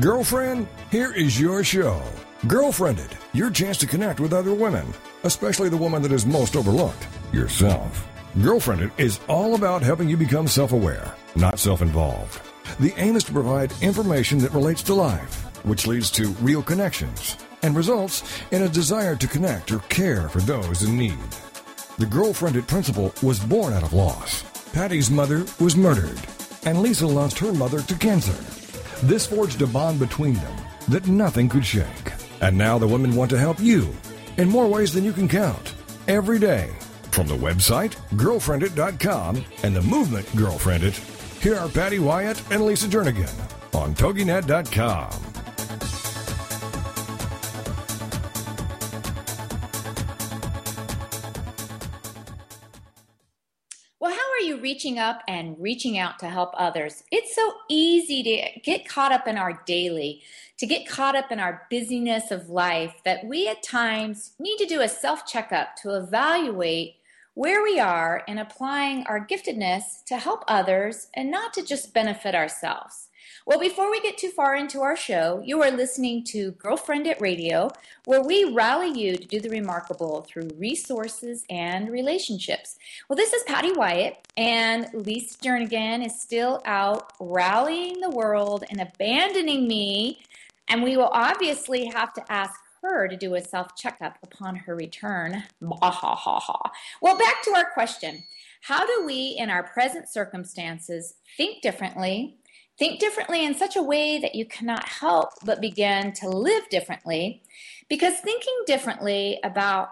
Girlfriend, here is your show. Girlfriendit, your chance to connect with other women, especially the woman that is most overlooked, yourself. Girlfriendit is all about helping you become self aware, not self involved. The aim is to provide information that relates to life, which leads to real connections and results in a desire to connect or care for those in need. The Girlfriendit principle was born out of loss. Patty's mother was murdered, and Lisa lost her mother to cancer. This forged a bond between them that nothing could shake. And now the women want to help you in more ways than you can count every day. From the website, girlfriendit.com, and the movement Girlfriendit, here are Patty Wyatt and Lisa Jernigan on TogiNet.com. reaching up and reaching out to help others? It's so easy to get caught up in our daily, to get caught up in our busyness of life that we at times need to do a self checkup to evaluate where we are in applying our giftedness to help others and not to just benefit ourselves. Well, before we get too far into our show, you are listening to Girlfriendit Radio, where we rally you to do the remarkable through resources and relationships. Well, this is Patty Wyatt, and Lisa Jernigan is still out rallying the world and abandoning me. And we will obviously have to ask her to do a self checkup upon her return. Ha, ha, ha. Well, back to our question How do we, in our present circumstances, think differently? Think differently in such a way that you cannot help but begin to live differently. Because thinking differently about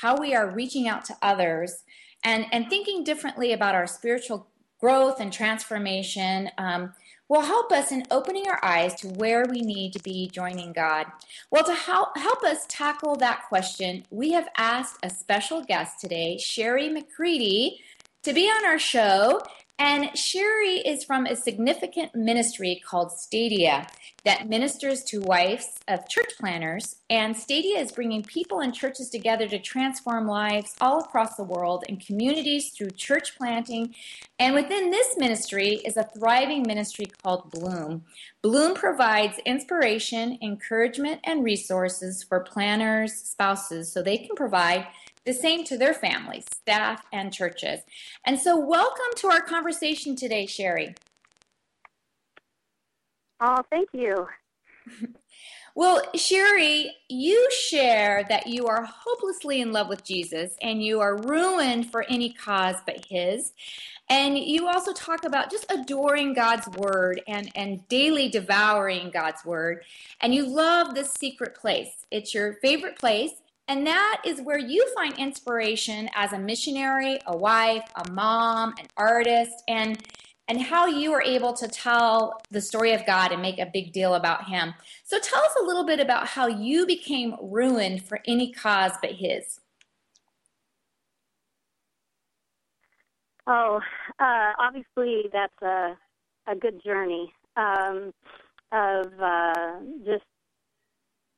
how we are reaching out to others and, and thinking differently about our spiritual growth and transformation um, will help us in opening our eyes to where we need to be joining God. Well, to help, help us tackle that question, we have asked a special guest today, Sherry McCready, to be on our show. And Sherry is from a significant ministry called Stadia that ministers to wives of church planters. And Stadia is bringing people and churches together to transform lives all across the world and communities through church planting. And within this ministry is a thriving ministry called Bloom. Bloom provides inspiration, encouragement, and resources for planters, spouses, so they can provide the same to their families, staff, and churches. And so, welcome to our conversation today, Sherry. Oh, thank you. well, Sherry, you share that you are hopelessly in love with Jesus and you are ruined for any cause but His. And you also talk about just adoring God's word and, and daily devouring God's word. And you love this secret place. It's your favorite place. And that is where you find inspiration as a missionary, a wife, a mom, an artist, and and how you are able to tell the story of God and make a big deal about him. So tell us a little bit about how you became ruined for any cause but his. Oh, uh, obviously that's a a good journey um, of uh, just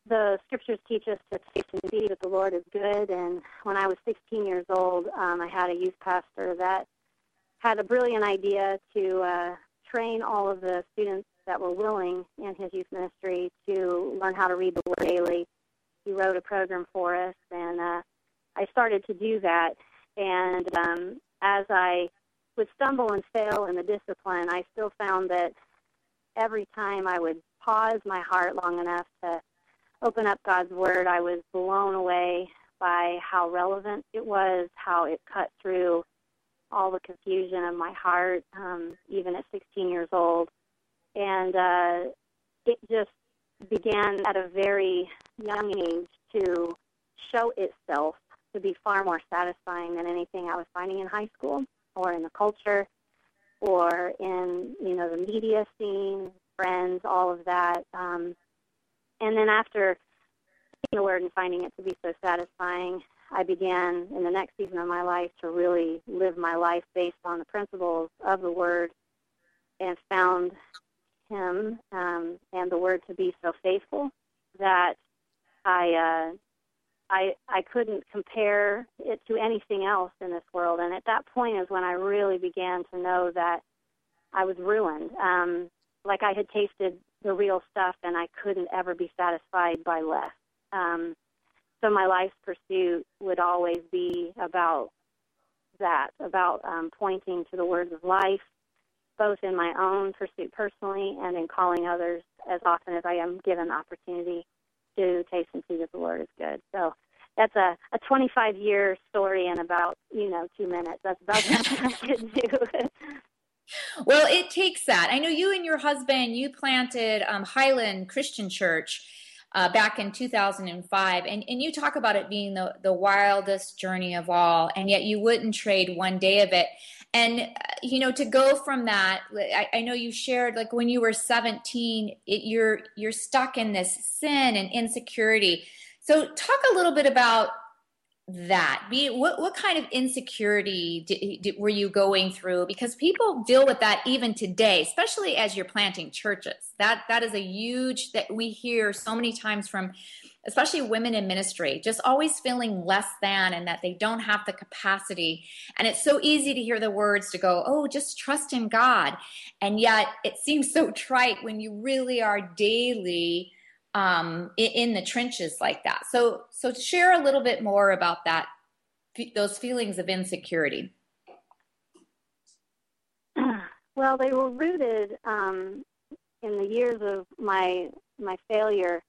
the scriptures teach us to taste and see that the Lord is good. And when I was 16 years old, um, I had a youth pastor that had a brilliant idea to uh, train all of the students that were willing in his youth ministry to learn how to read the Word daily. He wrote a program for us, and uh, I started to do that. And um, as I would stumble and fail in the discipline, I still found that every time I would pause my heart long enough to open up God's Word, I was blown away by how relevant it was, how it cut through all the confusion of my heart, um, even at 16 years old. And uh, it just began at a very young age to show itself to be far more satisfying than anything I was finding in high school or in the culture or in you know the media scene, friends, all of that. Um, and then after word and finding it to be so satisfying, I began in the next season of my life to really live my life based on the principles of the word and found him um, and the word to be so faithful that I uh, I I couldn't compare it to anything else in this world. And at that point is when I really began to know that I was ruined. Um, like I had tasted the real stuff and I couldn't ever be satisfied by less. Um, so my life's pursuit would always be about that, about um, pointing to the words of life, both in my own pursuit personally and in calling others as often as I am given opportunity to taste and see that the Lord is good. So that's a, a 25 year story in about, you know, two minutes. That's about what I could do. well, it takes that. I know you and your husband, you planted um, Highland Christian Church uh, back in 2005. And, and you talk about it being the, the wildest journey of all, and yet you wouldn't trade one day of it. And, uh, you know, to go from that, I, I know you shared like when you were 17, it, you're, you're stuck in this sin and insecurity. So talk a little bit about that? Be what what kind of insecurity did, did, were you going through? Because people deal with that even today especially as you're planting churches. That that is a huge that we hear so many times from especially women in ministry just always feeling less than and that they don't have the capacity. And it's so easy to hear the words to go oh just trust in god. And yet it seems so trite when you really are daily um, in, the trenches like that. So, so share a little bit more about that, those feelings of insecurity. Well, they were rooted um, in the years of my my failure,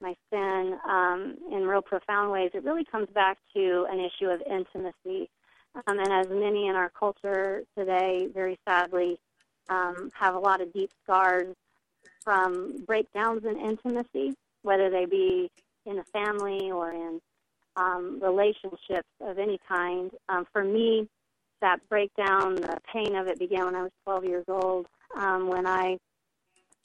my sin, um, in real profound ways. It really comes back to an issue of intimacy, um, and as many in our culture today, very sadly, um, have a lot of deep scars from breakdowns in intimacy, whether they be in a family or in um, relationships of any kind. Um, for me, that breakdown, the pain of it began when I was 12 years old, um, when I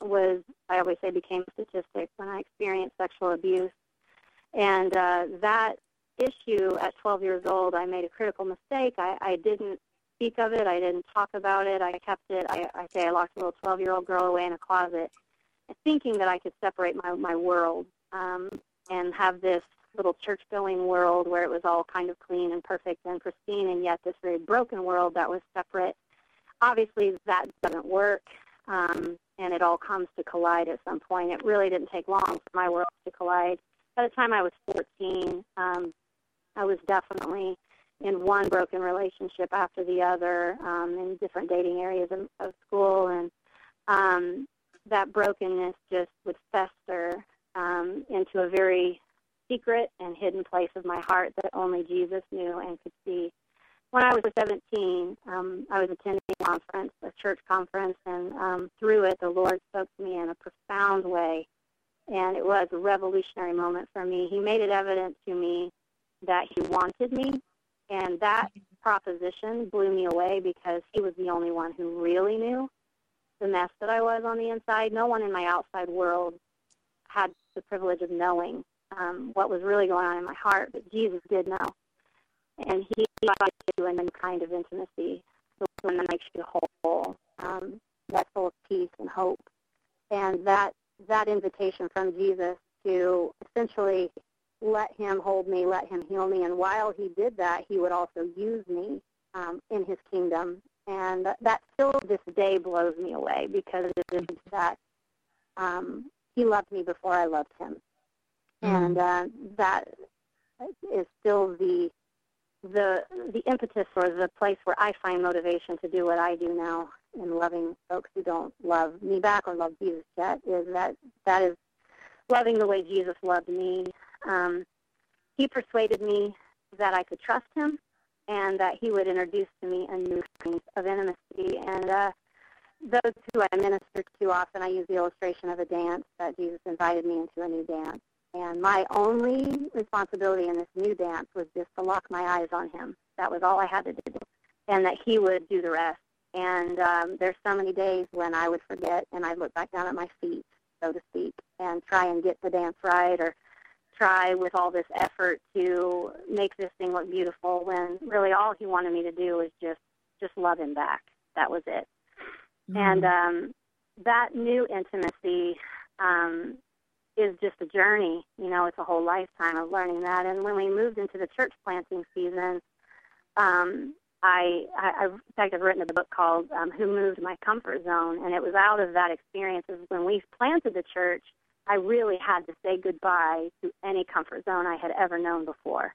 was, I always say, became a statistic, when I experienced sexual abuse. And uh, that issue at 12 years old, I made a critical mistake. I, I didn't speak of it. I didn't talk about it. I kept it. I, I say I locked a little 12 year old girl away in a closet thinking that I could separate my, my world um, and have this little church going world where it was all kind of clean and perfect and pristine, and yet this very broken world that was separate. Obviously, that doesn't work, um, and it all comes to collide at some point. It really didn't take long for my world to collide. By the time I was 14, um, I was definitely in one broken relationship after the other um, in different dating areas of, of school, and um, that brokenness just would fester um, into a very secret and hidden place of my heart that only Jesus knew and could see. When I was 17, um, I was attending a conference, a church conference, and um, through it, the Lord spoke to me in a profound way, and it was a revolutionary moment for me. He made it evident to me that He wanted me, and that proposition blew me away because He was the only one who really knew the mess that I was on the inside. No one in my outside world had the privilege of knowing um, what was really going on in my heart, but Jesus did know. And he invites you to a kind of intimacy, the one that makes you whole, um, that's full of peace and hope. And that that invitation from Jesus to essentially let him hold me, let him heal me, and while he did that, he would also use me um, in his kingdom and that still this day blows me away because it is that um, he loved me before I loved him, mm. and uh, that is still the the the impetus or the place where I find motivation to do what I do now in loving folks who don't love me back or love Jesus yet is that that is loving the way Jesus loved me. Um, he persuaded me that I could trust him and that he would introduce to me a new kind of intimacy. And uh, those who I minister to often, I use the illustration of a dance that Jesus invited me into a new dance. And my only responsibility in this new dance was just to lock my eyes on him. That was all I had to do, and that he would do the rest. And um, there's so many days when I would forget, and I'd look back down at my feet, so to speak, and try and get the dance right, or try with all this effort to make this thing look beautiful when really all he wanted me to do was just just love him back. That was it. Mm-hmm. And um, that new intimacy um, is just a journey. You know, it's a whole lifetime of learning that. And when we moved into the church planting season, um, I, I, in fact, I've written a book called um, "Who Moved My Comfort Zone," and it was out of that experience of when we planted the church. I really had to say goodbye to any comfort zone I had ever known before,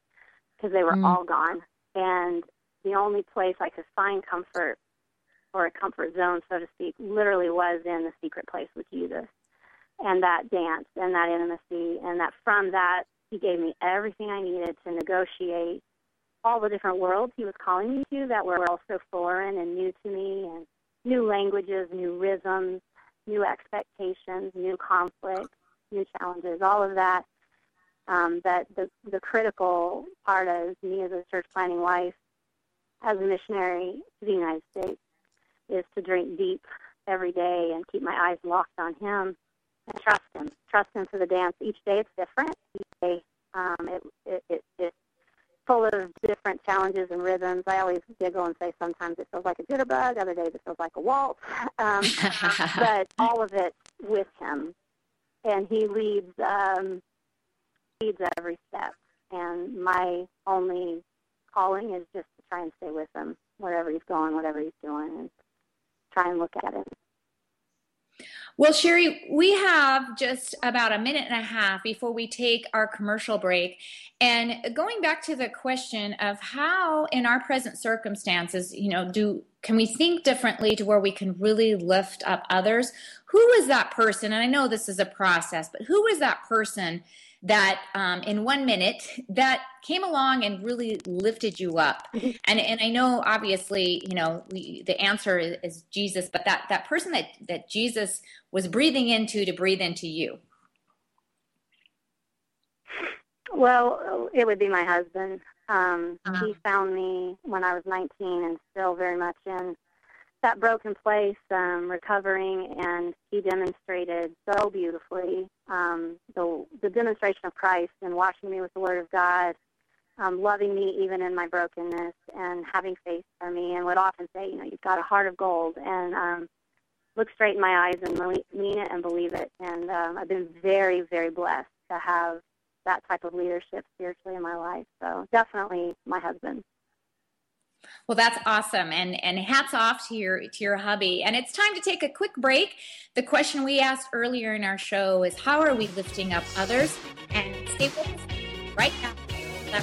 because they were mm. all gone, and the only place I could find comfort or a comfort zone, so to speak, literally was in the secret place with Jesus, and that dance and that intimacy, and that from that he gave me everything I needed to negotiate all the different worlds he was calling me to that were also foreign and new to me, and new languages, new rhythms, new expectations, new conflicts, new challenges, all of that. Um, that the, the critical part of me as a church planting wife, as a missionary to the United States, is to drink deep every day and keep my eyes locked on Him and trust Him. Trust Him for the dance. Each day it's different. Each day um, it, it, it, it full of different challenges and rhythms. I always giggle and say sometimes it feels like a jitterbug, other days it feels like a waltz, um, but all of it with him, and he leads um, leads every step. And my only calling is just to try and stay with him wherever he's going, whatever he's doing, and try and look at him well, Sherry, we have just about a minute and a half before we take our commercial break. And going back to the question of how, in our present circumstances, you know, do can we think differently to where we can really lift up others? Who is that person? And I know this is a process, but who is that person that um, in one minute that came along and really lifted you up mm-hmm. and and i know obviously you know we, the answer is, is, jesus but that that person that that jesus was breathing into to breathe into you well it would be my husband um, uh-huh. he found me when i was 19 and still very much in that broken place, um, recovering, and he demonstrated so beautifully um, the, the demonstration of Christ and washing me with the Word of God, um, loving me even in my brokenness, and having faith for me, and would often say, you know, you've got a heart of gold, and um, look straight in my eyes and mean it and believe it. And um, I've been very, very blessed to have that type of leadership spiritually in my life. So definitely my husband. Well, that's awesome, and and hats off to your to your hubby. And it's time to take a quick break. The question we asked earlier in our show is, how are we lifting up others? And stay with us right now.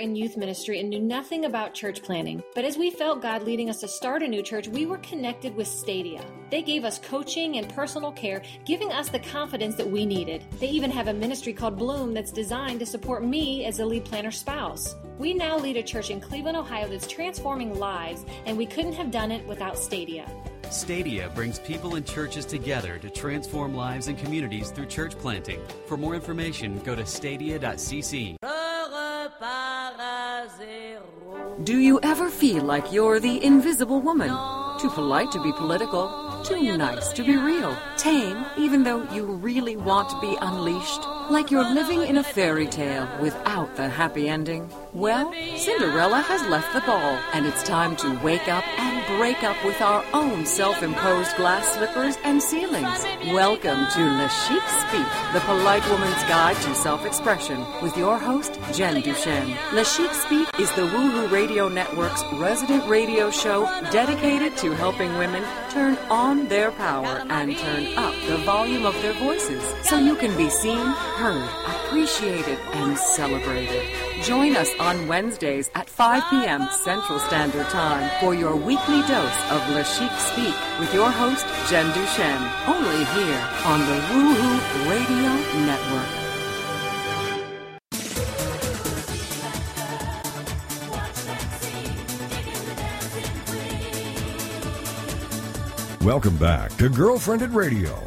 In youth ministry and knew nothing about church planting. But as we felt God leading us to start a new church, we were connected with Stadia. They gave us coaching and personal care, giving us the confidence that we needed. They even have a ministry called Bloom that's designed to support me as a lead planter spouse. We now lead a church in Cleveland, Ohio that's transforming lives, and we couldn't have done it without Stadia. Stadia brings people and churches together to transform lives and communities through church planting. For more information, go to stadia.cc. Do you ever feel like you're the invisible woman? Too polite to be political, too nice to be real, tame even though you really want to be unleashed? Like you're living in a fairy tale without the happy ending? Well, Cinderella has left the ball, and it's time to wake up and break up with our own self imposed glass slippers and ceilings. Welcome to Le Chic Speak, the polite woman's guide to self expression, with your host, Jen Duchenne. Le Chic Speak is the Woohoo Radio Network's resident radio show dedicated to helping women turn on their power and turn up the volume of their voices so you can be seen, heard, appreciated, and celebrated. Join us on Wednesdays at 5 p.m. Central Standard Time for your weekly dose of Le Chic Speak with your host, Jen Duchenne, only here on the Woohoo Radio Network. Welcome back to Girlfriendit Radio,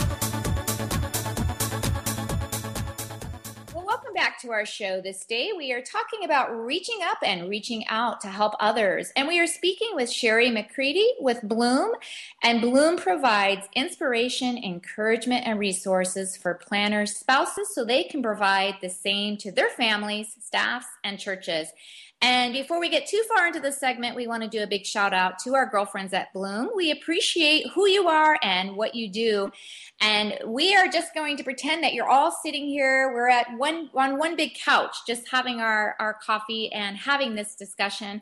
Our show this day. We are talking about reaching up and reaching out to help others. And we are speaking with Sherry McCready with Bloom. And Bloom provides inspiration, encouragement, and resources for planters, spouses, so they can provide the same to their families, staffs, and churches. And before we get too far into the segment, we want to do a big shout out to our girlfriends at Bloom. We appreciate who you are and what you do. And we are just going to pretend that you're all sitting here. We're at one on one big couch, just having our, our coffee and having this discussion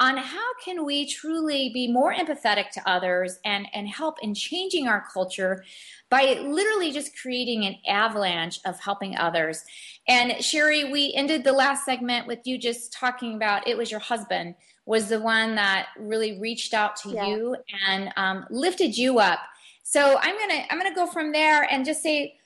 on how can we truly be more empathetic to others and, and help in changing our culture by literally just creating an avalanche of helping others. And Sherry, we ended the last segment with you just talking about it was your husband was the one that really reached out to yeah. you and um, lifted you up. So I'm gonna I'm gonna go from there and just say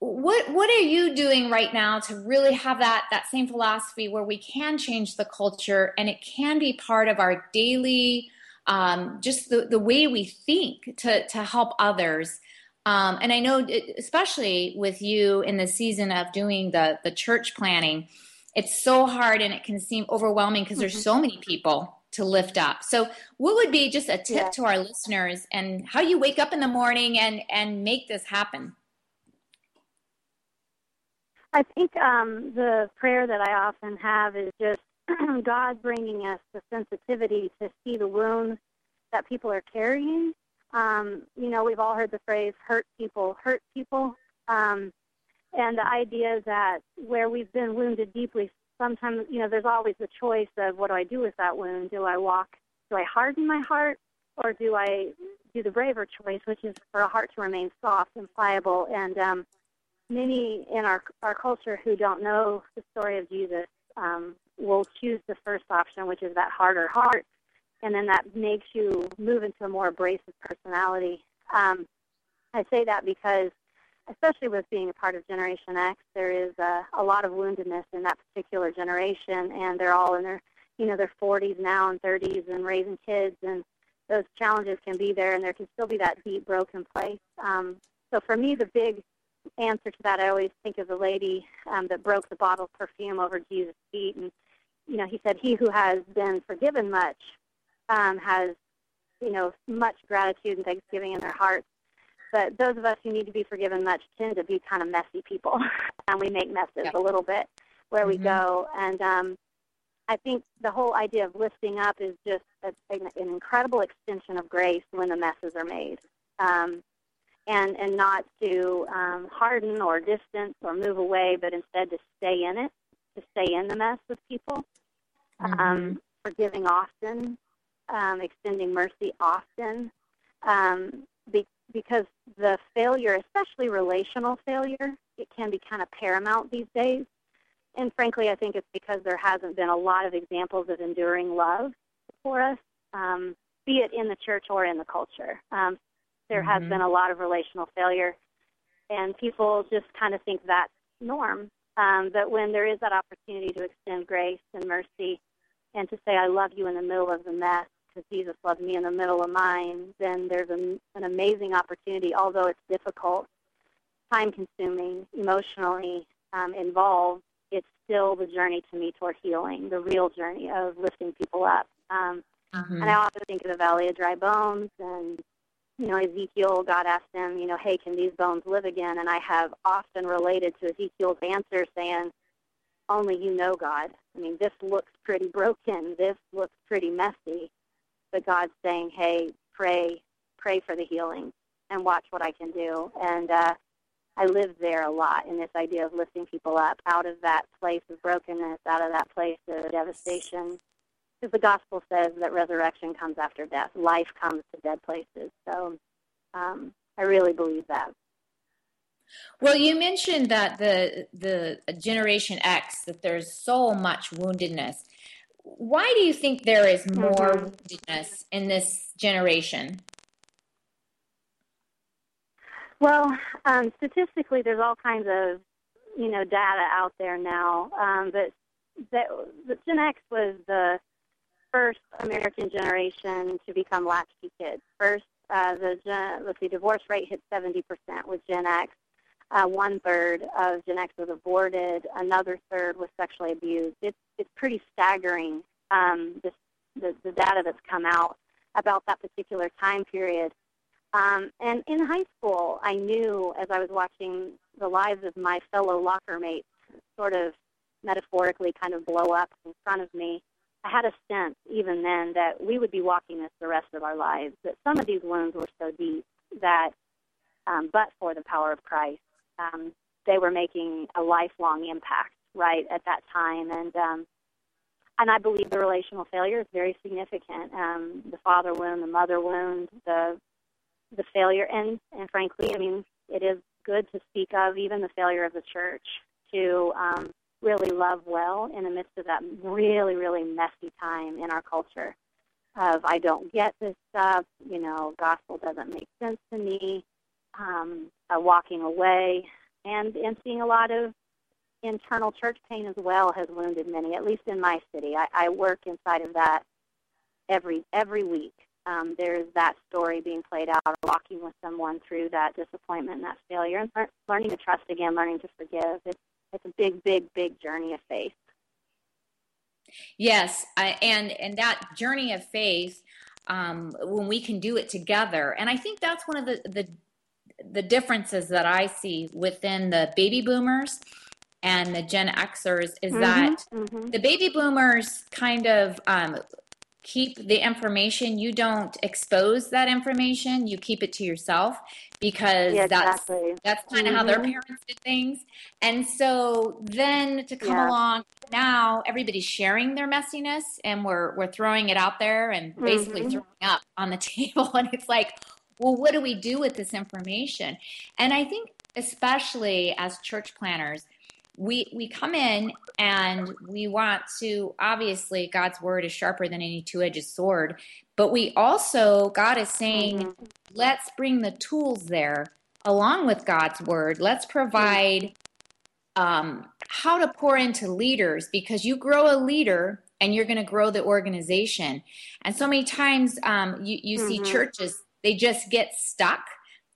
what what are you doing right now to really have that that same philosophy where we can change the culture and it can be part of our daily um, just the, the way we think to to help others um, and i know especially with you in the season of doing the the church planting it's so hard and it can seem overwhelming because mm-hmm. there's so many people to lift up so what would be just a tip yeah. to our listeners and how you wake up in the morning and and make this happen I think um, the prayer that I often have is just God bringing us the sensitivity to see the wounds that people are carrying. Um, you know, we've all heard the phrase "hurt people, hurt people," um, and the idea that where we've been wounded deeply, sometimes you know, there's always the choice of what do I do with that wound? Do I walk? Do I harden my heart, or do I do the braver choice, which is for a heart to remain soft and pliable and um, many in our our culture who don't know the story of Jesus um, will choose the first option, which is that harder heart, and then that makes you move into a more abrasive personality. Um, I say that because, especially with being a part of Generation X, there is a, a lot of woundedness in that particular generation, and they're all in their, you know, their 40s now and 30s and raising kids, and those challenges can be there, and there can still be that deep broken place. Um, so for me, the big answer to that, I always think of the lady um, that broke the bottle of perfume over Jesus' feet, and you know, he said, "He who has been forgiven much um, has, you know, much gratitude and thanksgiving in their hearts." But those of us who need to be forgiven much tend to be kind of messy people, and we make messes yeah. a little bit where mm-hmm. we go. And um, I think the whole idea of lifting up is just a, an, incredible extension of grace when the messes are made. Um, and and not to um, harden or distance or move away, but instead to stay in it, to stay in the mess with people, mm-hmm. um, forgiving often, um, extending mercy often, um, be, because the failure, especially relational failure, it can be kind of paramount these days. And frankly, I think it's because there hasn't been a lot of examples of enduring love for us, um, be it in the church or in the culture. Um, there mm-hmm. has been a lot of relational failure, and people just kind of think that's norm. Um, but when there is that opportunity to extend grace and mercy and to say, I love you in the middle of the mess because Jesus loved me in the middle of mine, then there's an, an amazing opportunity, although it's difficult, time consuming, emotionally um, involved, it's still the journey to me toward healing, the real journey of lifting people up. Um, mm-hmm. And I often think of the Valley of Dry Bones and you know, Ezekiel, God asked him, you know, hey, can these bones live again? And I have often related to Ezekiel's answer saying, only you know, God. I mean, this looks pretty broken. This looks pretty messy. But God's saying, hey, pray, pray for the healing and watch what I can do. And uh, I live there a lot in this idea of lifting people up out of that place of brokenness, out of that place of devastation, because the gospel says that resurrection comes after death. Life comes to dead places. So um, I really believe that. Well, you mentioned that the the Generation X that there's so much woundedness. Why do you think there is more mm-hmm. woundedness in this generation? Well, um, statistically, there's all kinds of you know data out there now, um, but that, the Gen X was the first American generation to become latchkey kids. First, uh, the gen, let's see, divorce rate hit 70% with Gen X. Uh, one third of Gen X was aborted. Another third was sexually abused. It's it's pretty staggering. Um, this, the the data that's come out about that particular time period. Um, and in high school, I knew as I was watching the lives of my fellow locker mates sort of metaphorically kind of blow up in front of me, I had a sense even then that we would be walking this the rest of our lives, that some of these wounds were so deep that, um, but for the power of Christ, um, they were making a lifelong impact right at that time. And um, and I believe the relational failure is very significant. Um, the father wound, the mother wound, the the failure, and and frankly, I mean, it is good to speak of even the failure of the church to um, really love well in the midst of that really really messy time in our culture. Of I don't get this stuff, you know, gospel doesn't make sense to me. Um, walking away, and and seeing a lot of internal church pain as well has wounded many, at least in my city. I, I work inside of that every every week. Um, there's that story being played out, walking with someone through that disappointment and that failure, and learning to trust again, learning to forgive. It's it's a big, big, big journey of faith. Yes, I, and and that journey of faith, um, when we can do it together, and I think that's one of the the the differences that I see within the baby boomers and the Gen Xers is mm-hmm, that mm-hmm. the baby boomers kind of um, keep the information. You don't expose that information. You keep it to yourself because yeah, exactly. that's that's kind of mm-hmm. how their mm-hmm. parents did things. And so then to come yeah. along now, everybody's sharing their messiness and we're we're throwing it out there and basically mm-hmm. throwing up on the table. And it's like, well, what do we do with this information? And I think especially as church planters we we come in and we want to obviously God's word is sharper than any two-edged sword, but we also God is saying mm-hmm. let's bring the tools there along with God's word. Let's provide um, how to pour into leaders because you grow a leader and you're going to grow the organization. And so many times um, you, you mm-hmm. see churches, they just get stuck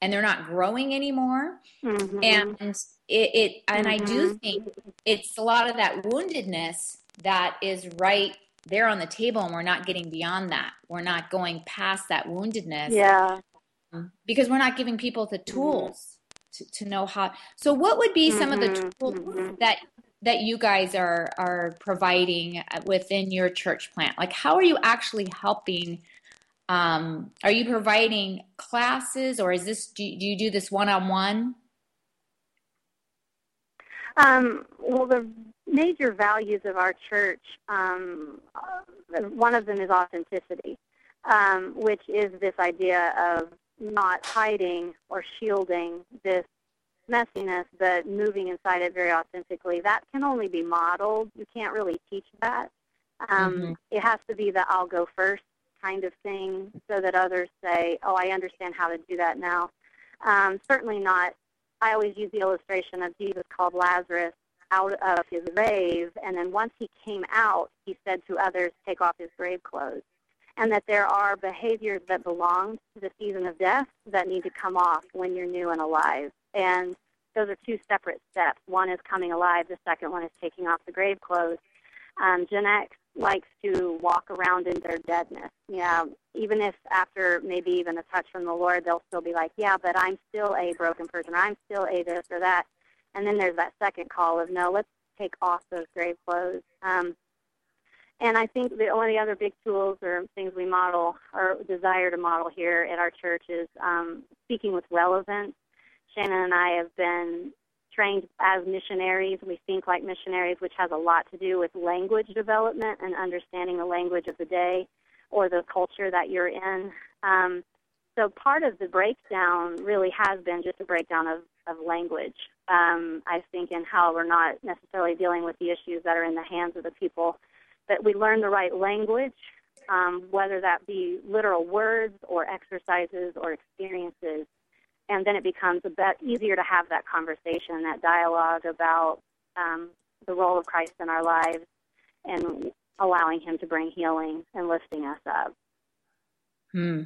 and they're not growing anymore. Mm-hmm. And it, it and mm-hmm. I do mm-hmm. think it's a lot of that woundedness that is right there on the table, and we're not getting beyond that. We're not going past that woundedness. Yeah. Um, because we're not giving people the mm-hmm. tools to, to know how. So, what would be some of the mm-hmm. tools that that you guys are are providing within your church plant? Like, how are you actually helping? Um, are you providing classes, or is this do, do you do this one on one? Um, well, the major values of our church, um, one of them is authenticity, um, which is this idea of not hiding or shielding this messiness, but moving inside it very authentically. That can only be modeled. You can't really teach that. Um, mm-hmm. It has to be the I'll go first kind of thing so that others say, oh, I understand how to do that now. Um, certainly not I always use the illustration of Jesus called Lazarus out of his grave, and then once he came out, he said to others, take off his grave clothes. And that there are behaviors that belong to the season of death that need to come off when you're new and alive. And those are two separate steps. One is coming alive, the second one is taking off the grave clothes. Um, Gen X likes to walk around in their deadness. Yeah, even if after maybe even a touch from the Lord, they'll still be like, yeah, but I'm still a broken person. I'm still a this or that. And then there's that second call of, no, let's take off those grave clothes. Um, and I think the one of the other big tools or things we model or desire to model here at our church is um, speaking with relevance. Shannon and I have been trained as missionaries. We think like missionaries, which has a lot to do with language development and understanding the language of the day or the culture that you're in. Um, so part of the breakdown really has been just a breakdown of, of language. Um, I think in how we're not necessarily dealing with the issues that are in the hands of the people, that we learn the right language, um, whether that be literal words or exercises or experiences and then it becomes a bit easier to have that conversation, that dialogue about um, the role of Christ in our lives and allowing Him to bring healing and lifting us up. Hmm.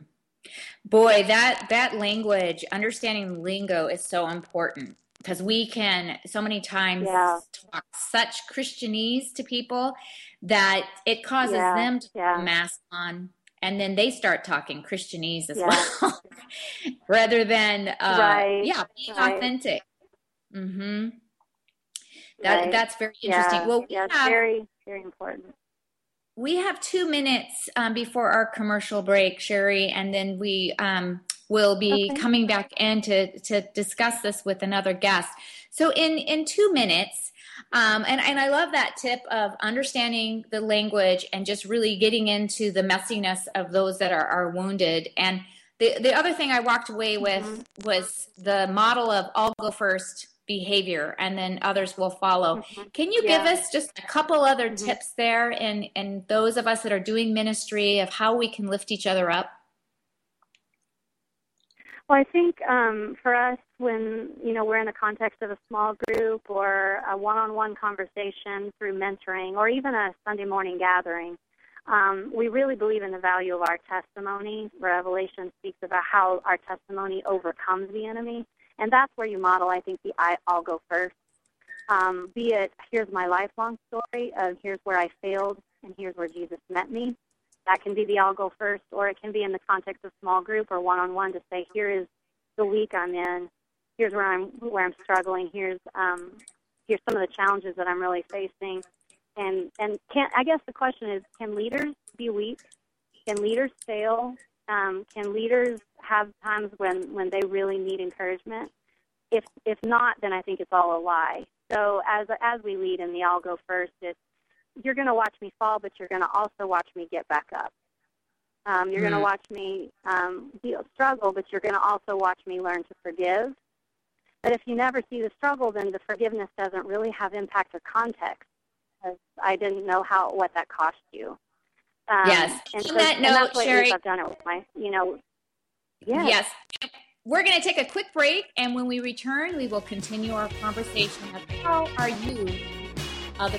Boy, that that language, understanding lingo is so important because we can so many times yeah. talk such Christianese to people that it causes yeah. them to yeah. put a mask on and then they start talking Christianese as well, rather than uh, right. yeah, being right. authentic. Mm-hmm. That right. that's very interesting. Yeah. Well, we yeah, have, very very important. We have two minutes um, before our commercial break, Sherry, and then we um, will be okay. coming back in to to discuss this with another guest. So in in two minutes. Um, and, and I love that tip of understanding the language and just really getting into the messiness of those that are, are wounded. And the, the other thing I walked away with mm-hmm. was the model of I'll go first behavior and then others will follow. Mm-hmm. Can you yeah. give us just a couple other mm-hmm. tips there and, and those of us that are doing ministry of how we can lift each other up? Well, I think um, for us, when you know we're in the context of a small group or a one-on-one conversation through mentoring, or even a Sunday morning gathering, um, we really believe in the value of our testimony. Revelation speaks about how our testimony overcomes the enemy, and that's where you model, I think, the I, "I'll go first. Um, be it here's my lifelong story here's where I failed and here's where Jesus met me. That can be the I'll go first, or it can be in the context of small group or one-on-one to say, here is the week I'm in. Here's where I'm where I'm struggling. Here's um, here's some of the challenges that I'm really facing. And and can I guess the question is, can leaders be weak? Can leaders fail? Um, can leaders have times when when they really need encouragement? If if not, then I think it's all a lie. So as as we lead and the I'll go first, it's you're going to watch me fall, but you're going to also watch me get back up. Um, you're mm. going to watch me um, deal, struggle, but you're going to also watch me learn to forgive. But if you never see the struggle, then the forgiveness doesn't really have impact or context. Because I didn't know how what that cost you. Um, yes. And, so, that and note, that's Sherry, I've done it with my, you know. Yes. yes. We're going to take a quick break, and when we return, we will continue our conversation of how are you, other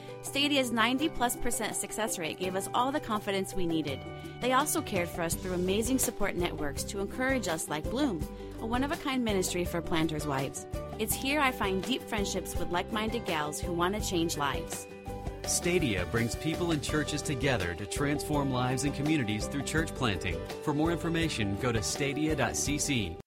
Stadia's 90 plus percent success rate gave us all the confidence we needed. They also cared for us through amazing support networks to encourage us, like Bloom, a one of a kind ministry for planters' wives. It's here I find deep friendships with like minded gals who want to change lives. Stadia brings people and churches together to transform lives and communities through church planting. For more information, go to stadia.cc.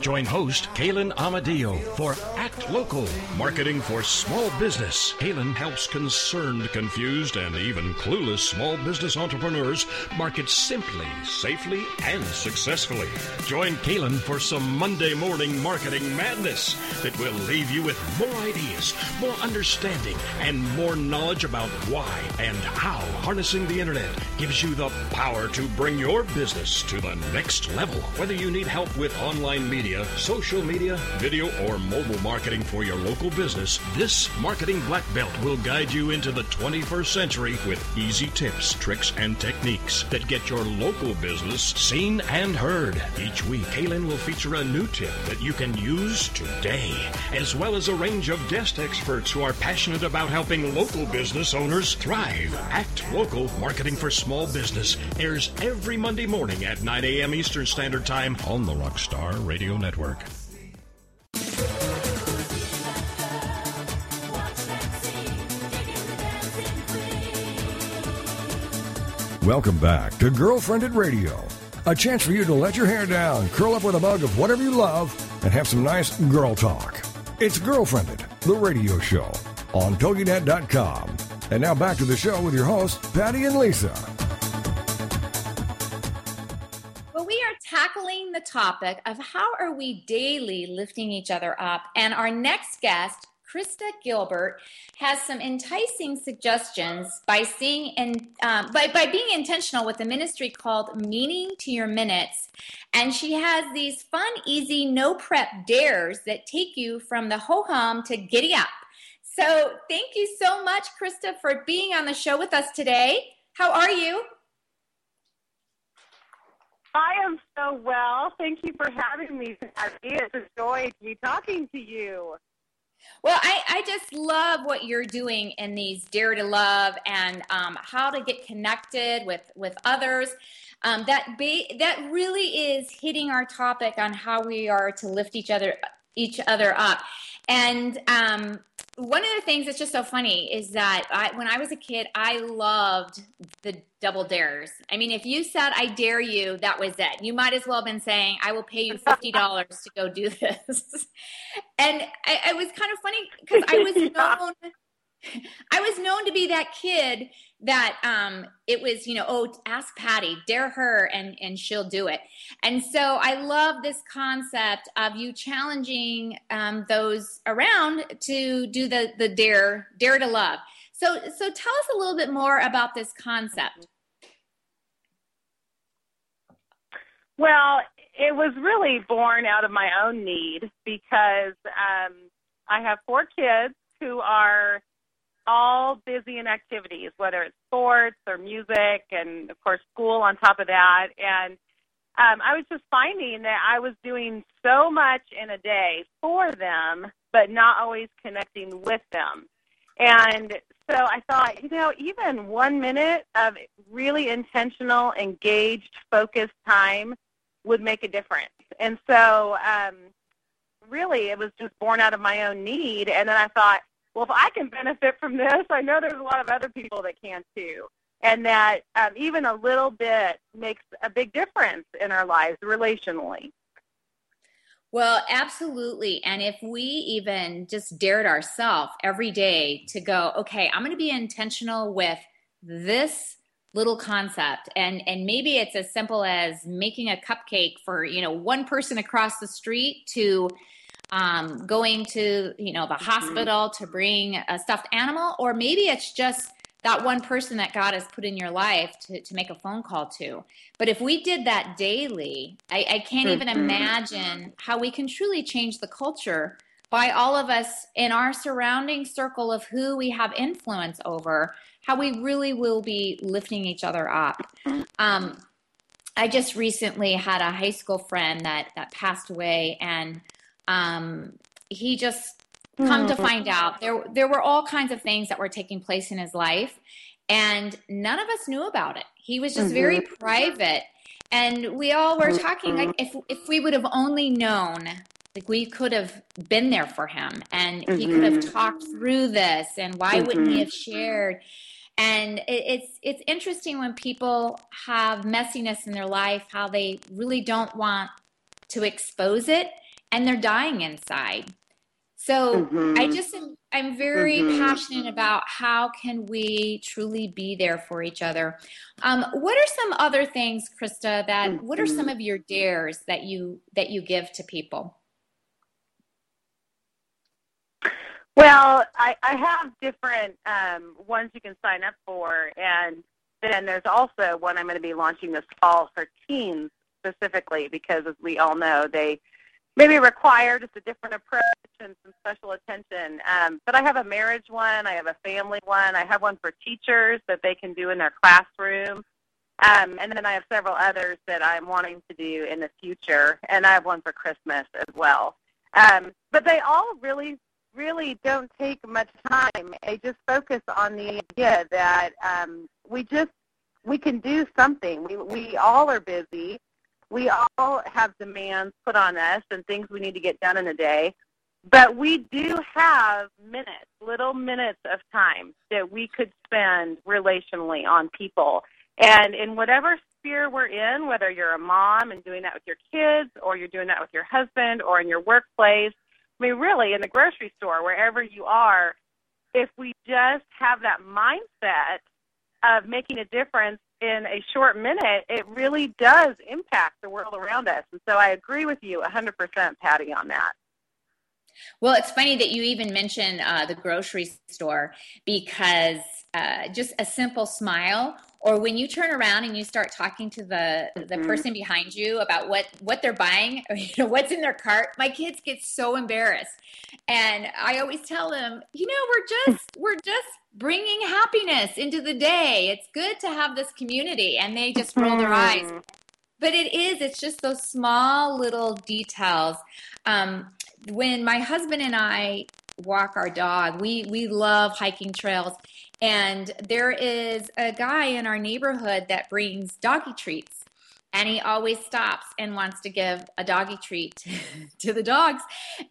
Join host Kalen Amadio for Act Local, marketing for small business. Kalen helps concerned, confused, and even clueless small business entrepreneurs market simply, safely, and successfully. Join Kalen for some Monday morning marketing madness that will leave you with more ideas, more understanding, and more knowledge about why and how harnessing the internet gives you the power to bring your business to the next level. Whether you need help with online media, social media, video, or mobile marketing for your local business, this Marketing Black Belt will guide you into the 21st century with easy tips, tricks, and techniques that get your local business seen and heard. Each week, Kalen will feature a new tip that you can use today, as well as a range of guest experts who are passionate about helping local business owners thrive. Act Local Marketing for Small Business airs every Monday morning at 9 a.m. Eastern Standard Time on the Rockstar Radio Network. Welcome back to Girlfriendit Radio, a chance for you to let your hair down, curl up with a mug of whatever you love, and have some nice girl talk. It's Girlfriendit, the radio show on TogiNet.com. And now back to the show with your hosts, Patty and Lisa. The topic of how are we daily lifting each other up. And our next guest Krista Gilbert has some enticing suggestions by seeing and um, by, by being intentional with a ministry called Meaning to Your Minutes. And she has these fun, easy, no prep dares that take you from the ho hum to giddy up. So thank you so much, Krista, for being on the show with us today. How are you? I am so well. Thank you for having me. It's a joy to be talking to you. Well, I, I just love what you're doing in these Dare to Love and um, how to get connected with, with others. Um, that ba- that really is hitting our topic on how we are to lift each other each other up. And um, one of the things that's just so funny is that I, when I was a kid, I loved the double dares. I mean, if you said "I dare you," that was it. You might as well have been saying, "I will pay you fifty dollars to go do this." and it was kind of funny because I was known I was known to be that kid that um, it was, you know, oh, ask Patty, dare her, and and she'll do it. And so I love this concept of you challenging um, those around to do the the dare dare to love. So so tell us a little bit more about this concept. Well, it was really born out of my own need because um, I have four kids who are all busy in activities, whether it's sports or music, and of course school on top of that. And um, I was just finding that I was doing so much in a day for them, but not always connecting with them. And so I thought, you know, even one minute of really intentional, engaged, focused time would make a difference. And so, um, really, it was just born out of my own need. And then I thought, well, if I can benefit from this, I know there's a lot of other people that can too. And that um, even a little bit makes a big difference in our lives relationally. Well, absolutely. And if we even just dared ourselves every day to go, okay, I'm going to be intentional with this little concept and and maybe it's as simple as making a cupcake for you know one person across the street to um, going to you know the mm-hmm. hospital to bring a stuffed animal or maybe it's just that one person that god has put in your life to, to make a phone call to but if we did that daily i, I can't even mm-hmm. imagine how we can truly change the culture by all of us in our surrounding circle of who we have influence over how we really will be lifting each other up um, i just recently had a high school friend that that passed away and um, he just come to hmm. find out there there were all kinds of things that were taking place in his life and none of us knew about it he was just mm-hmm. very private and we all were talking like if if we would have only known like we could have been there for him and mm-hmm. he could have mm-hmm. talked through this and why mm-hmm. wouldn't he mm-hmm. have shared and it, it's it's interesting when people have messiness in their life how they really don't want to expose it and they're dying inside. So mm-hmm. I just am, I'm very mm-hmm. passionate about how can we truly be there for each other. Um, what are some other things, Krista? That mm-hmm. what are some mm-hmm. of your dares that you that you give to people? Well, I, I have different um, ones you can sign up for, and then there's also one I'm going to be launching this fall for teens specifically because, as we all know, they maybe require just a different approach and some special attention. Um, but I have a marriage one, I have a family one, I have one for teachers that they can do in their classroom. Um, and then I have several others that I'm wanting to do in the future, and I have one for Christmas as well. Um, but they all really, really don't take much time. They just focus on the idea that um, we just we can do something. We we all are busy, we all have demands put on us and things we need to get done in a day. But we do have minutes, little minutes of time that we could spend relationally on people. And in whatever sphere we're in, whether you're a mom and doing that with your kids, or you're doing that with your husband, or in your workplace, I mean, really, in the grocery store, wherever you are, if we just have that mindset of making a difference in a short minute, it really does impact the world around us. And so I agree with you 100%, Patty, on that. Well, it's funny that you even mention uh, the grocery store because uh, just a simple smile or when you turn around and you start talking to the the mm-hmm. person behind you about what what they're buying or you know what's in their cart my kids get so embarrassed. And i always tell them you know we're just we're just bringing happiness into the day. It's good to have this community. And they just roll their eyes. Mm-hmm. but it is it's just those small little details. Um, when my husband and i walk our dog we we love hiking trails and there is a guy in our neighborhood that brings doggy treats. And he always stops and wants to give a doggy treat to the dogs.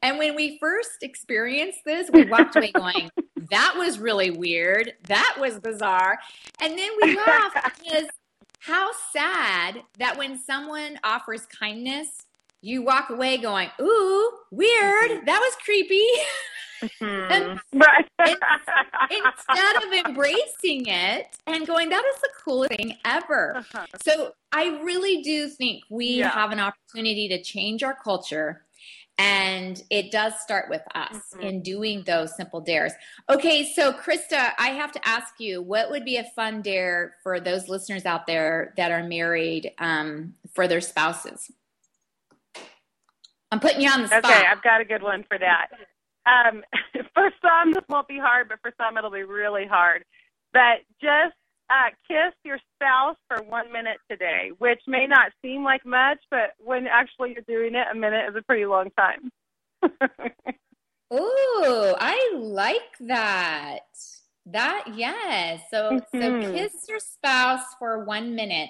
And when we first experienced this, we walked away going, that was really weird. That was bizarre. And then we laughed because how sad that when someone offers kindness, you walk away going, ooh, weird. That was creepy. Mm-hmm. right. instead of embracing it and going, that is the coolest thing ever. Uh-huh. So I really do think we yeah. have an opportunity to change our culture. And it does start with us mm-hmm. in doing those simple dares. Okay, so Krista, I have to ask you, what would be a fun dare for those listeners out there that are married um, for their spouses? I'm putting you on the spot. Okay, I've got a good one for that. Um, for some, this won't be hard, but for some, it'll be really hard. But just uh, kiss your spouse for one minute today, which may not seem like much, but when actually you're doing it, a minute is a pretty long time. Ooh, I like that. That yes. So mm-hmm. so kiss your spouse for one minute,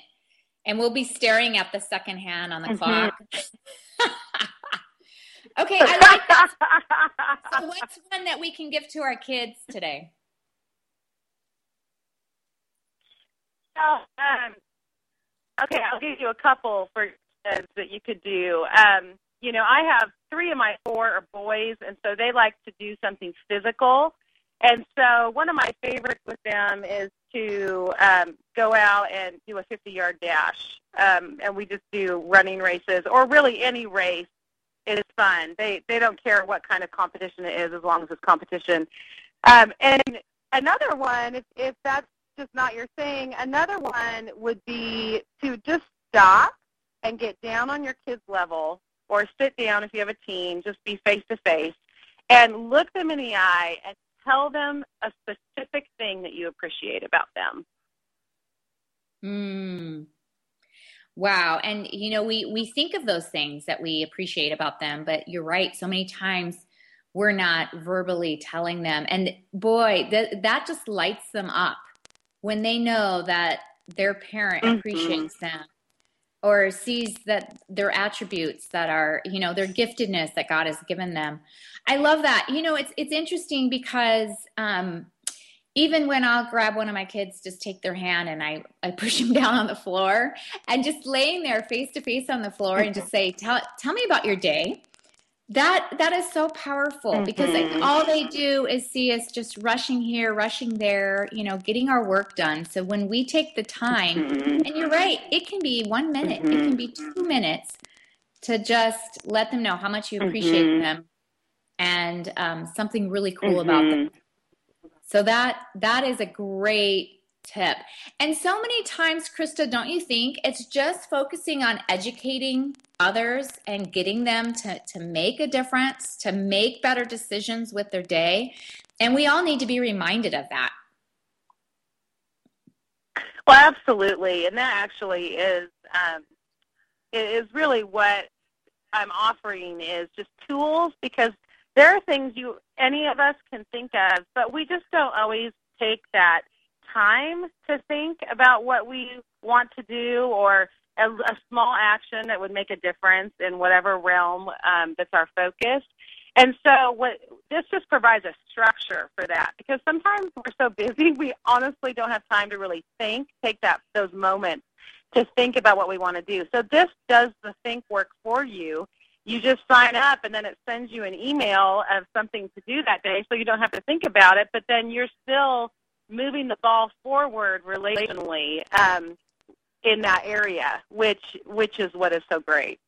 and we'll be staring at the second hand on the mm-hmm. clock. Okay, I like that. so, what's one that we can give to our kids today? Oh, um, okay, I'll give you a couple for kids that you could do. Um, you know, I have three of my four are boys, and so they like to do something physical. And so, one of my favorites with them is to um, go out and do a 50 yard dash. Um, and we just do running races or really any race it is fun. They they don't care what kind of competition it is as long as it's competition. Um, and another one, if if that's just not your thing, another one would be to just stop and get down on your kid's level, or sit down if you have a teen. Just be face to face, and look them in the eye and tell them a specific thing that you appreciate about them. Hmm. Wow. And, you know, we, we think of those things that we appreciate about them, but you're right. So many times we're not verbally telling them. And boy, that, that just lights them up when they know that their parent mm-hmm. appreciates them or sees that their attributes that are you know their giftedness that god has given them i love that you know it's it's interesting because um even when I'll grab one of my kids, just take their hand and I, I push them down on the floor and just laying there face to face on the floor and just say, tell, tell me about your day. That, that is so powerful mm-hmm. because like, all they do is see us just rushing here, rushing there, you know, getting our work done. So when we take the time, mm-hmm. and you're right, it can be one minute, mm-hmm. it can be two minutes to just let them know how much you appreciate mm-hmm. them and um, something really cool about them mm-hmm. So that that is a great tip. And so many times, Krista, don't you think it's just focusing on educating others and getting them to, to make a difference, to make better decisions with their day? And we all need to be reminded of that. Well, absolutely. And that actually is um, is really what I'm offering is just tools because there are things you any of us can think of, but we just don't always take that time to think about what we want to do or a, a small action that would make a difference in whatever realm um, that's our focus. And so what this just provides a structure for that because sometimes we're so busy we honestly don't have time to really think, take that those moments to think about what we want to do. So this does the think work for you. You just sign up and then it sends you an email of something to do that day so you don't have to think about it, but then you're still moving the ball forward relationally um, in that area, which which is what is so great.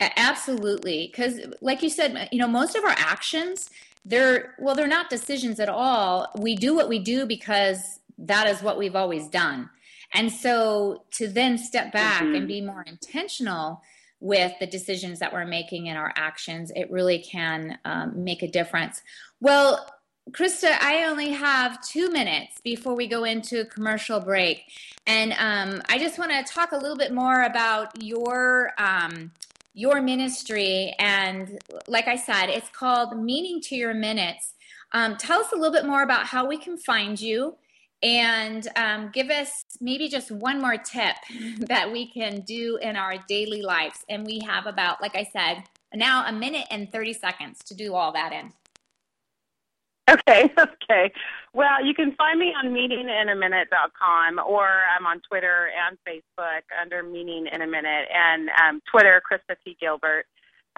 Absolutely, because like you said, you know, most of our actions they're well, they're not decisions at all. We do what we do because that is what we've always done. And so to then step back mm-hmm. and be more intentional with the decisions that we're making and our actions, it really can um, make a difference. Well, Krista, I only have two minutes before we go into a commercial break. And um, I just want to talk a little bit more about your. Um, your ministry, and like I said, it's called Meaning to Your Minutes. Um, tell us a little bit more about how we can find you and um, give us maybe just one more tip that we can do in our daily lives. And we have about, like I said, now a minute and 30 seconds to do all that in. Okay, okay. Well, you can find me on meaninginaminute.com or I'm on Twitter and Facebook under Meaning in a Minute and um, Twitter, Krista T. Gilbert.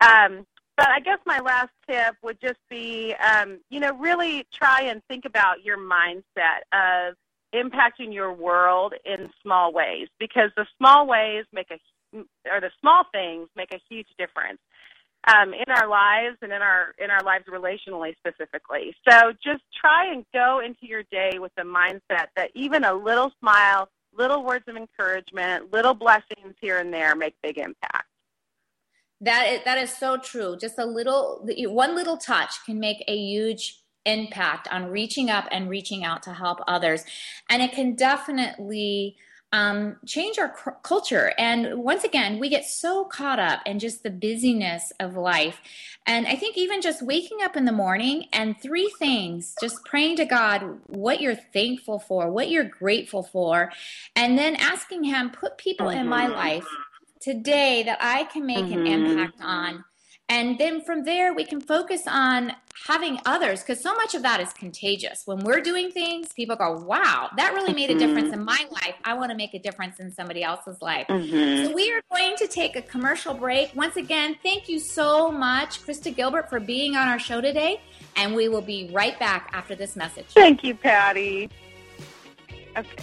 Um, but I guess my last tip would just be, um, you know, really try and think about your mindset of impacting your world in small ways because the small ways make a or the small things make a huge difference um, in our lives and in our in our lives relationally specifically. So just try and go into your day with the mindset that even a little smile, little words of encouragement, little blessings here and there make big impact. That is, that is so true. Just a little, one little touch can make a huge impact on reaching up and reaching out to help others. And it can definitely um, change our c- culture. And once again, we get so caught up in just the busyness of life. And I think even just waking up in the morning and three things, just praying to God what you're thankful for, what you're grateful for, and then asking Him, put people mm-hmm. in my life today that I can make mm-hmm. an impact on and then from there, we can focus on having others because so much of that is contagious. When we're doing things, people go, wow, that really made a difference mm-hmm. in my life. I want to make a difference in somebody else's life. Mm-hmm. So we are going to take a commercial break. Once again, thank you so much, Krista Gilbert, for being on our show today. And we will be right back after this message. Thank you, Patty. Okay.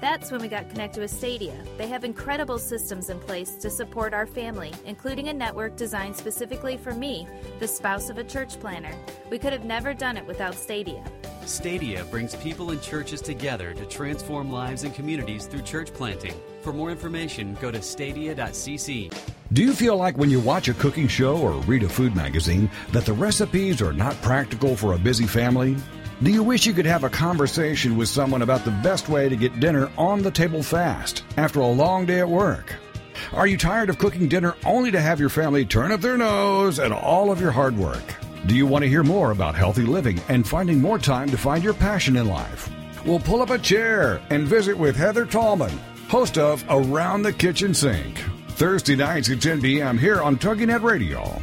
That's when we got connected with Stadia. They have incredible systems in place to support our family, including a network designed specifically for me, the spouse of a church planter. We could have never done it without Stadia. Stadia brings people and churches together to transform lives and communities through church planting. For more information, go to stadia.cc. Do you feel like when you watch a cooking show or read a food magazine that the recipes are not practical for a busy family? Do you wish you could have a conversation with someone about the best way to get dinner on the table fast after a long day at work? Are you tired of cooking dinner only to have your family turn up their nose at all of your hard work? Do you want to hear more about healthy living and finding more time to find your passion in life? We'll pull up a chair and visit with Heather Tallman, host of Around the Kitchen Sink, Thursday nights at 10 p.m. here on Tugging TogiNet Radio.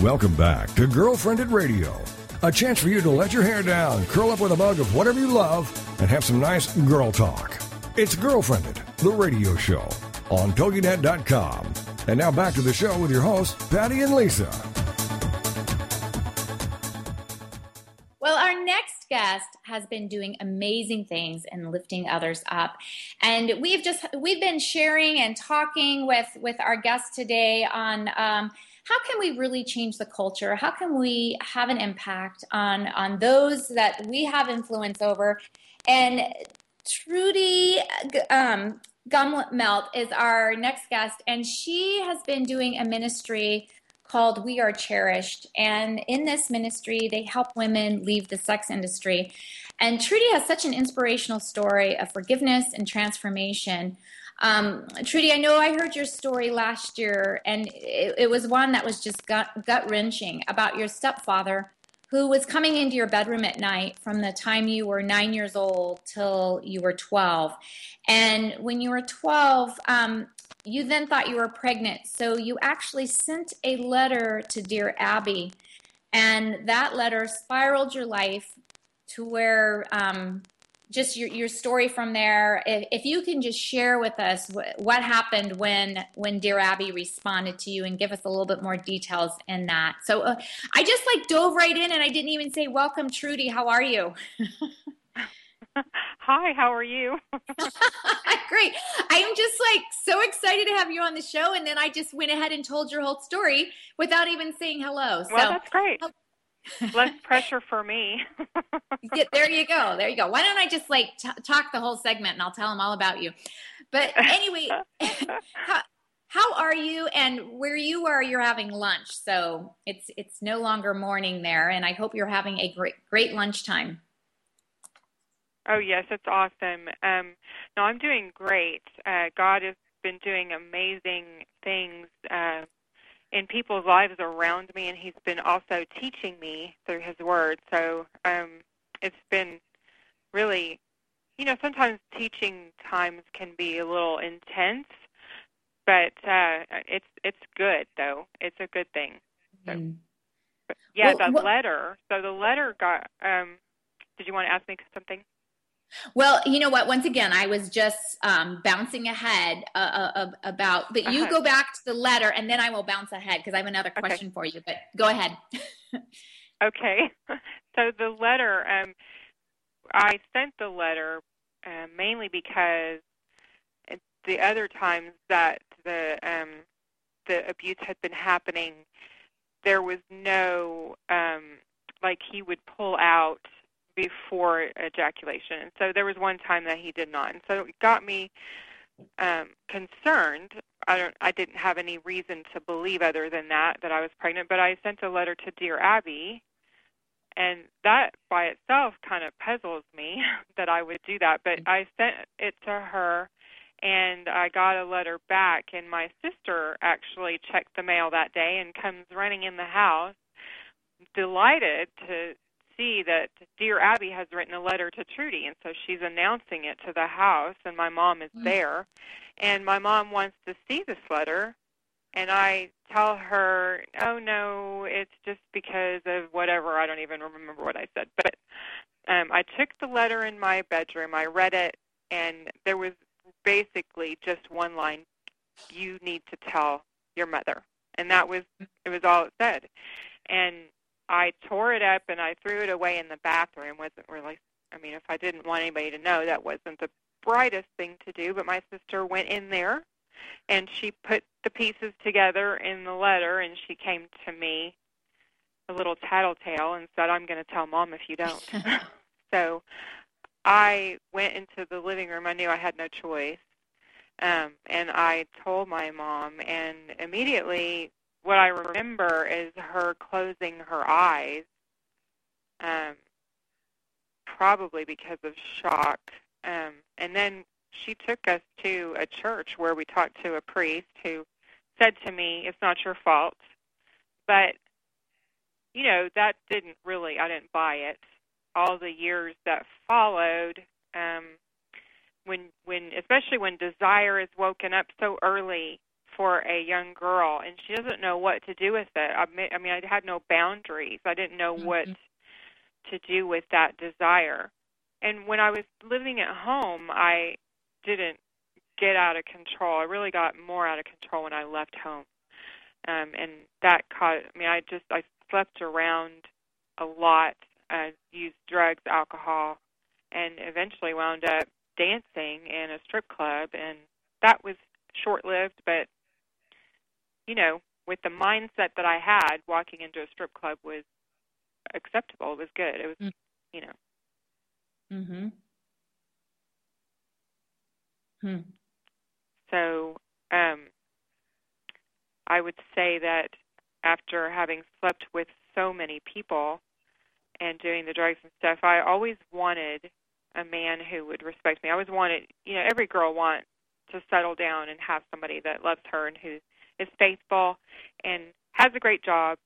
Welcome back to Girlfriendit Radio, a chance for you to let your hair down, curl up with a mug of whatever you love, and have some nice girl talk. It's Girlfriendit, the radio show on TogiNet.com. And now back to the show with your hosts, Patty and Lisa. Well, our next guest has been doing amazing things and lifting others up. And we've just we've been sharing and talking with with our guest today on um, how can we really change the culture? How can we have an impact on on those that we have influence over? And Trudy um, Gumelt is our next guest, and she has been doing a ministry called We Are Cherished. And in this ministry, they help women leave the sex industry. And Trudy has such an inspirational story of forgiveness and transformation. Um, Trudy, I know I heard your story last year, and it, it was one that was just gut, gut wrenching about your stepfather who was coming into your bedroom at night from the time you were nine years old till you were 12. And when you were 12, um, you then thought you were pregnant. So you actually sent a letter to Dear Abby. And that letter spiraled your life to where um, just your, your story from there. If, if you can just share with us what, what happened when when Dear Abby responded to you and give us a little bit more details in that. So uh, I just like dove right in and I didn't even say welcome, Trudy. How are you? Hi, how are you? Great. I am just like so excited to have you on the show. And then I just went ahead and told your whole story without even saying hello. So, well, that's great. Less pressure for me. yeah, there you go. There you go. Why don't I just like t- talk the whole segment and I'll tell them all about you. But anyway, how, how are you? And where you are, you're having lunch, so it's it's no longer morning there. And I hope you're having a great great lunchtime. Oh yes, it's awesome. Um, no, I'm doing great. Uh, God has been doing amazing things uh, in people's lives around me, and He's been also teaching me through His Word. So um, it's been really, you know, sometimes teaching times can be a little intense, but uh, it's it's good though. It's a good thing. So, mm. but, yeah, well, the well, letter. So the letter got. Um, did you want to ask me something? Well, you know what? Once again, I was just um, bouncing ahead uh, uh, about, but you uh-huh. go back to the letter and then I will bounce ahead because I have another question okay. for you. But go ahead. okay. So the letter, um, I sent the letter uh, mainly because the other times that the um, the abuse had been happening, there was no um, like he would pull out before ejaculation. And so there was one time that he did not. And so it got me um, concerned. I don't. I didn't have any reason to believe other than that that I was pregnant. But I sent a letter to Dear Abby, and that by itself kind of puzzles me that I would do that. But I sent it to her, and I got a letter back. And my sister actually checked the mail that day and comes running in the house, delighted to see that Dear Abby has written a letter to Trudy, and so she's announcing it to the house, and my mom is mm-hmm. there, and my mom wants to see this letter, and I tell her, "Oh no, it's just because of whatever. I don't even remember what I said." But um, I took the letter in my bedroom. I read it, and there was basically just one line: "You need to tell your mother," and that was it was all it said. And I tore it up and I threw it away in the bathroom. wasn't really I mean, if I didn't want anybody to know, that wasn't the brightest thing to do, but my sister went in there and she put the pieces together in the letter and she came to me a little tattletale and said, I'm going to tell mom if you don't. so I went into the living room. I knew I had no choice. Um, and I told my mom, and immediately what I remember is her closing her eyes, um, probably because of shock. Um, and then she took us to a church where we talked to a priest who said to me, "It's not your fault," but you know that didn't really. I didn't buy it. All the years that followed, um, when when especially when desire is woken up so early for a young girl, and she doesn't know what to do with it. I mean, I, had no boundaries. I didn't know mm-hmm. what to do with that desire. And when I was living at home, I didn't get out of control. I really got more out of control when I left home. Um, and that caused, I mean, I just, I slept around a lot, uh, used drugs, alcohol, and eventually wound up dancing in a strip club. And that was short lived, but, you know, with the mindset that I had, walking into a strip club was acceptable. It was good. It was, mm. you know. Mhm. Hmm. So, um, I would say that after having slept with so many people and doing the drugs and stuff, I always wanted a man who would respect me. I always wanted, you know, every girl wants to settle down and have somebody that loves her and who is faithful and has a great job.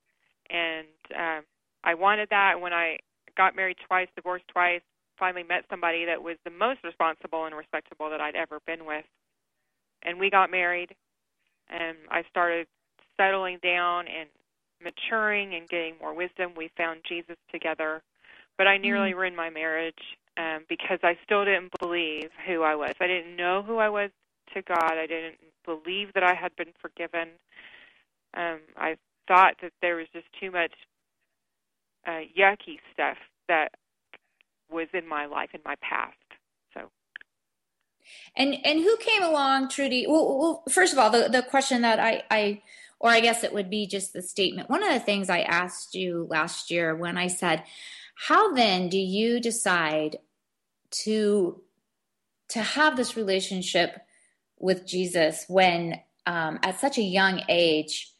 And um, I wanted that. When I got married twice, divorced twice, finally met somebody that was the most responsible and respectable that I'd ever been with. And we got married, and I started settling down and maturing and getting more wisdom. We found Jesus together, but I nearly mm-hmm. ruined my marriage um, because I still didn't believe who I was. I didn't know who I was to God. I didn't believe that I had been forgiven. Um, I thought that there was just too much uh, yucky stuff that was in my life in my past. So. And and who came along, Trudy? Well, well first of all, the the question that I I or I guess it would be just the statement. One of the things I asked you last year when I said, "How then do you decide to to have this relationship with Jesus when um, at such a young age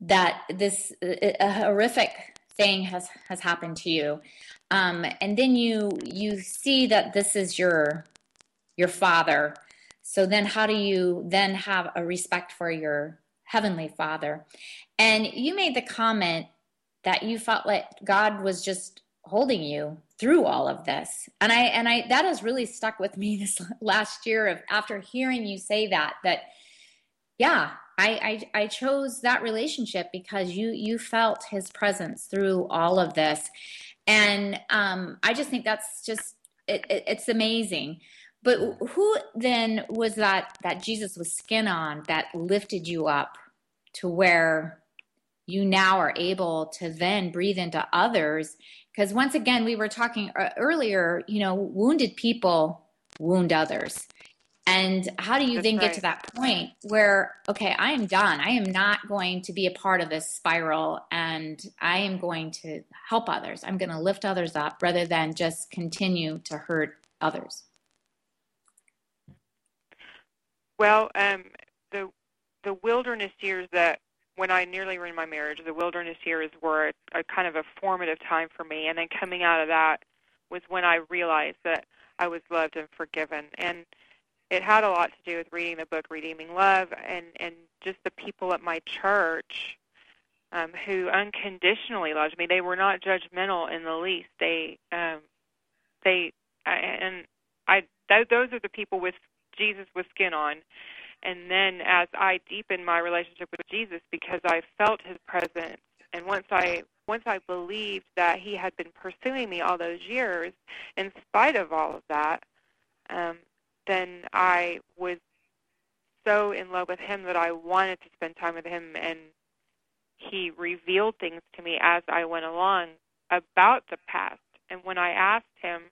that this a horrific thing has has happened to you. Um, and then you you see that this is your your father. So then how do you then have a respect for your heavenly father? And you made the comment that you felt like god was just holding you through all of this and i and i that has really stuck with me this last year of after hearing you say that that yeah I, I, I chose that relationship because you you felt his presence through all of this, and um, I just think that's just it, it, it's amazing. But who then was that that Jesus was skin on that lifted you up to where you now are able to then breathe into others? Because once again, we were talking uh, earlier. You know, wounded people wound others and how do you That's then right. get to that point where, okay, I am done. I am not going to be a part of this spiral and I am going to help others. I'm going to lift others up rather than just continue to hurt others. Well, um, the the wilderness years that when I nearly ruined my marriage, the wilderness years were a, kind of a formative time for me. And then coming out of that was when I realized that I was loved and forgiven. And it had a lot to do with reading the book Redeeming Love and and just the people at my church um, who unconditionally loved me. They were not judgmental in the least. They um, they and I th- those are the people with Jesus with skin on. And then as I deepened my relationship with Jesus because I felt his presence and once I once I believed that he had been pursuing me all those years in spite of all of that, um, then I was so in love with him that I wanted to spend time with him and he revealed things to me as I went along about the past. And when I asked him,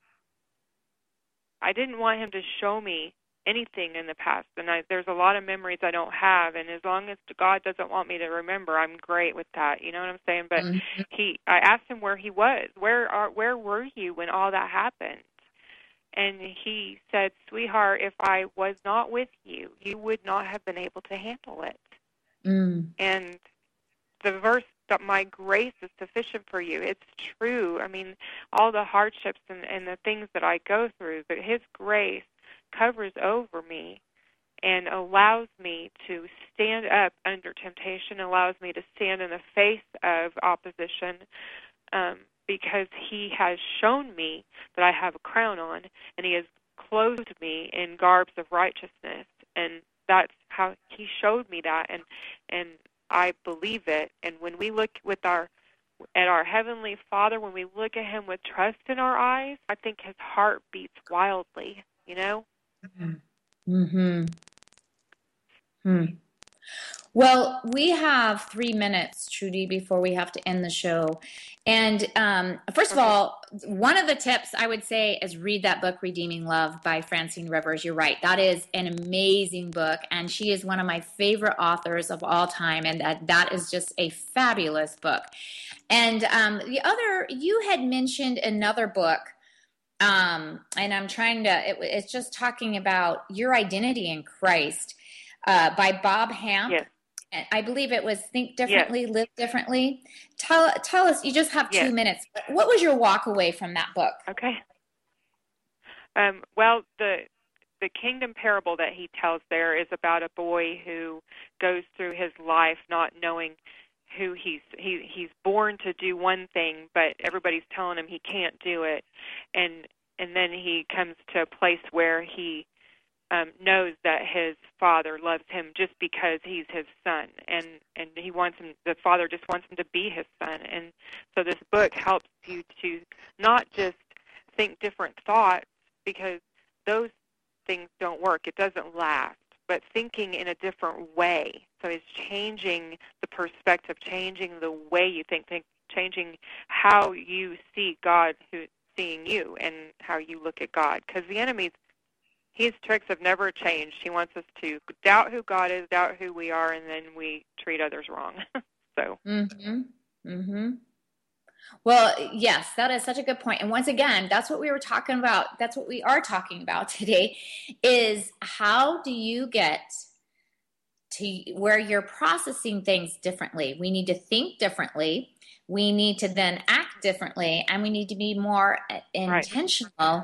I didn't want him to show me anything in the past. And I, there's a lot of memories I don't have. And as long as God doesn't want me to remember, I'm great with that. You know what I'm saying? But mm-hmm. he, I asked him where he was. Where are, where were you when all that happened? And he said, Sweetheart, if I was not with you, you would not have been able to handle it. Mm. And the verse that my grace is sufficient for you, it's true. I mean, all the hardships and, and the things that I go through, but his grace covers over me and allows me to stand up under temptation, allows me to stand in the face of opposition. Um, because he has shown me that I have a crown on, and he has clothed me in garbs of righteousness. And that's how he showed me that and and I believe it and when we look with our at our heavenly father when we look at him with trust in our eyes I think his heart beats wildly you know mhm hmm well, we have three minutes, Trudy, before we have to end the show. And um, first of all, one of the tips I would say is read that book, Redeeming Love by Francine Rivers. You're right. That is an amazing book. And she is one of my favorite authors of all time. And that, that is just a fabulous book. And um, the other, you had mentioned another book um, and I'm trying to, it, it's just talking about your identity in Christ uh, by Bob Hamp. Yes. I believe it was Think Differently, yes. Live Differently. Tell tell us. You just have two yes. minutes. What was your walk away from that book? Okay. Um, well, the the kingdom parable that he tells there is about a boy who goes through his life not knowing who he's he he's born to do one thing but everybody's telling him he can't do it and and then he comes to a place where he um, knows that his father loves him just because he's his son, and and he wants him. The father just wants him to be his son, and so this book helps you to not just think different thoughts because those things don't work. It doesn't last. But thinking in a different way. So it's changing the perspective, changing the way you think, think changing how you see God who seeing you and how you look at God. Because the enemy's his tricks have never changed. He wants us to doubt who God is, doubt who we are, and then we treat others wrong. so. Mm-hmm. Mhm. Well, yes, that is such a good point. And once again, that's what we were talking about. That's what we are talking about today is how do you get to where you're processing things differently? We need to think differently. We need to then act differently and we need to be more uh, intentional right.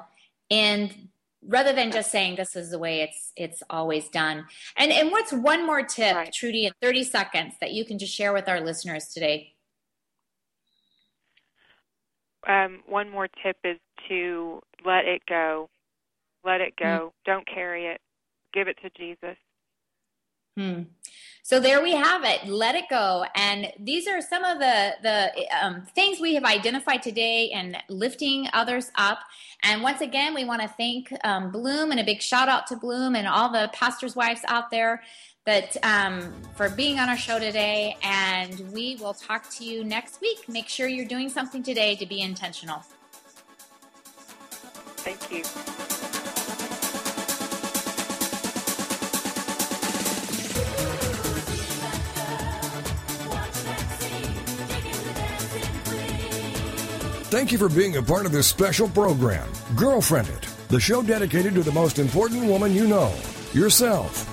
in rather than just saying this is the way it's it's always done. And and what's one more tip, right. Trudy, in 30 seconds that you can just share with our listeners today? Um, one more tip is to let it go. Let it go. Mm. Don't carry it. Give it to Jesus. Hmm. So there we have it. Let it go. And these are some of the the um, things we have identified today and lifting others up. And once again, we want to thank um, Bloom and a big shout out to Bloom and all the pastors' wives out there that um, for being on our show today. And we will talk to you next week. Make sure you're doing something today to be intentional. Thank you. Thank you for being a part of this special program, Girlfriendit, the show dedicated to the most important woman you know, yourself.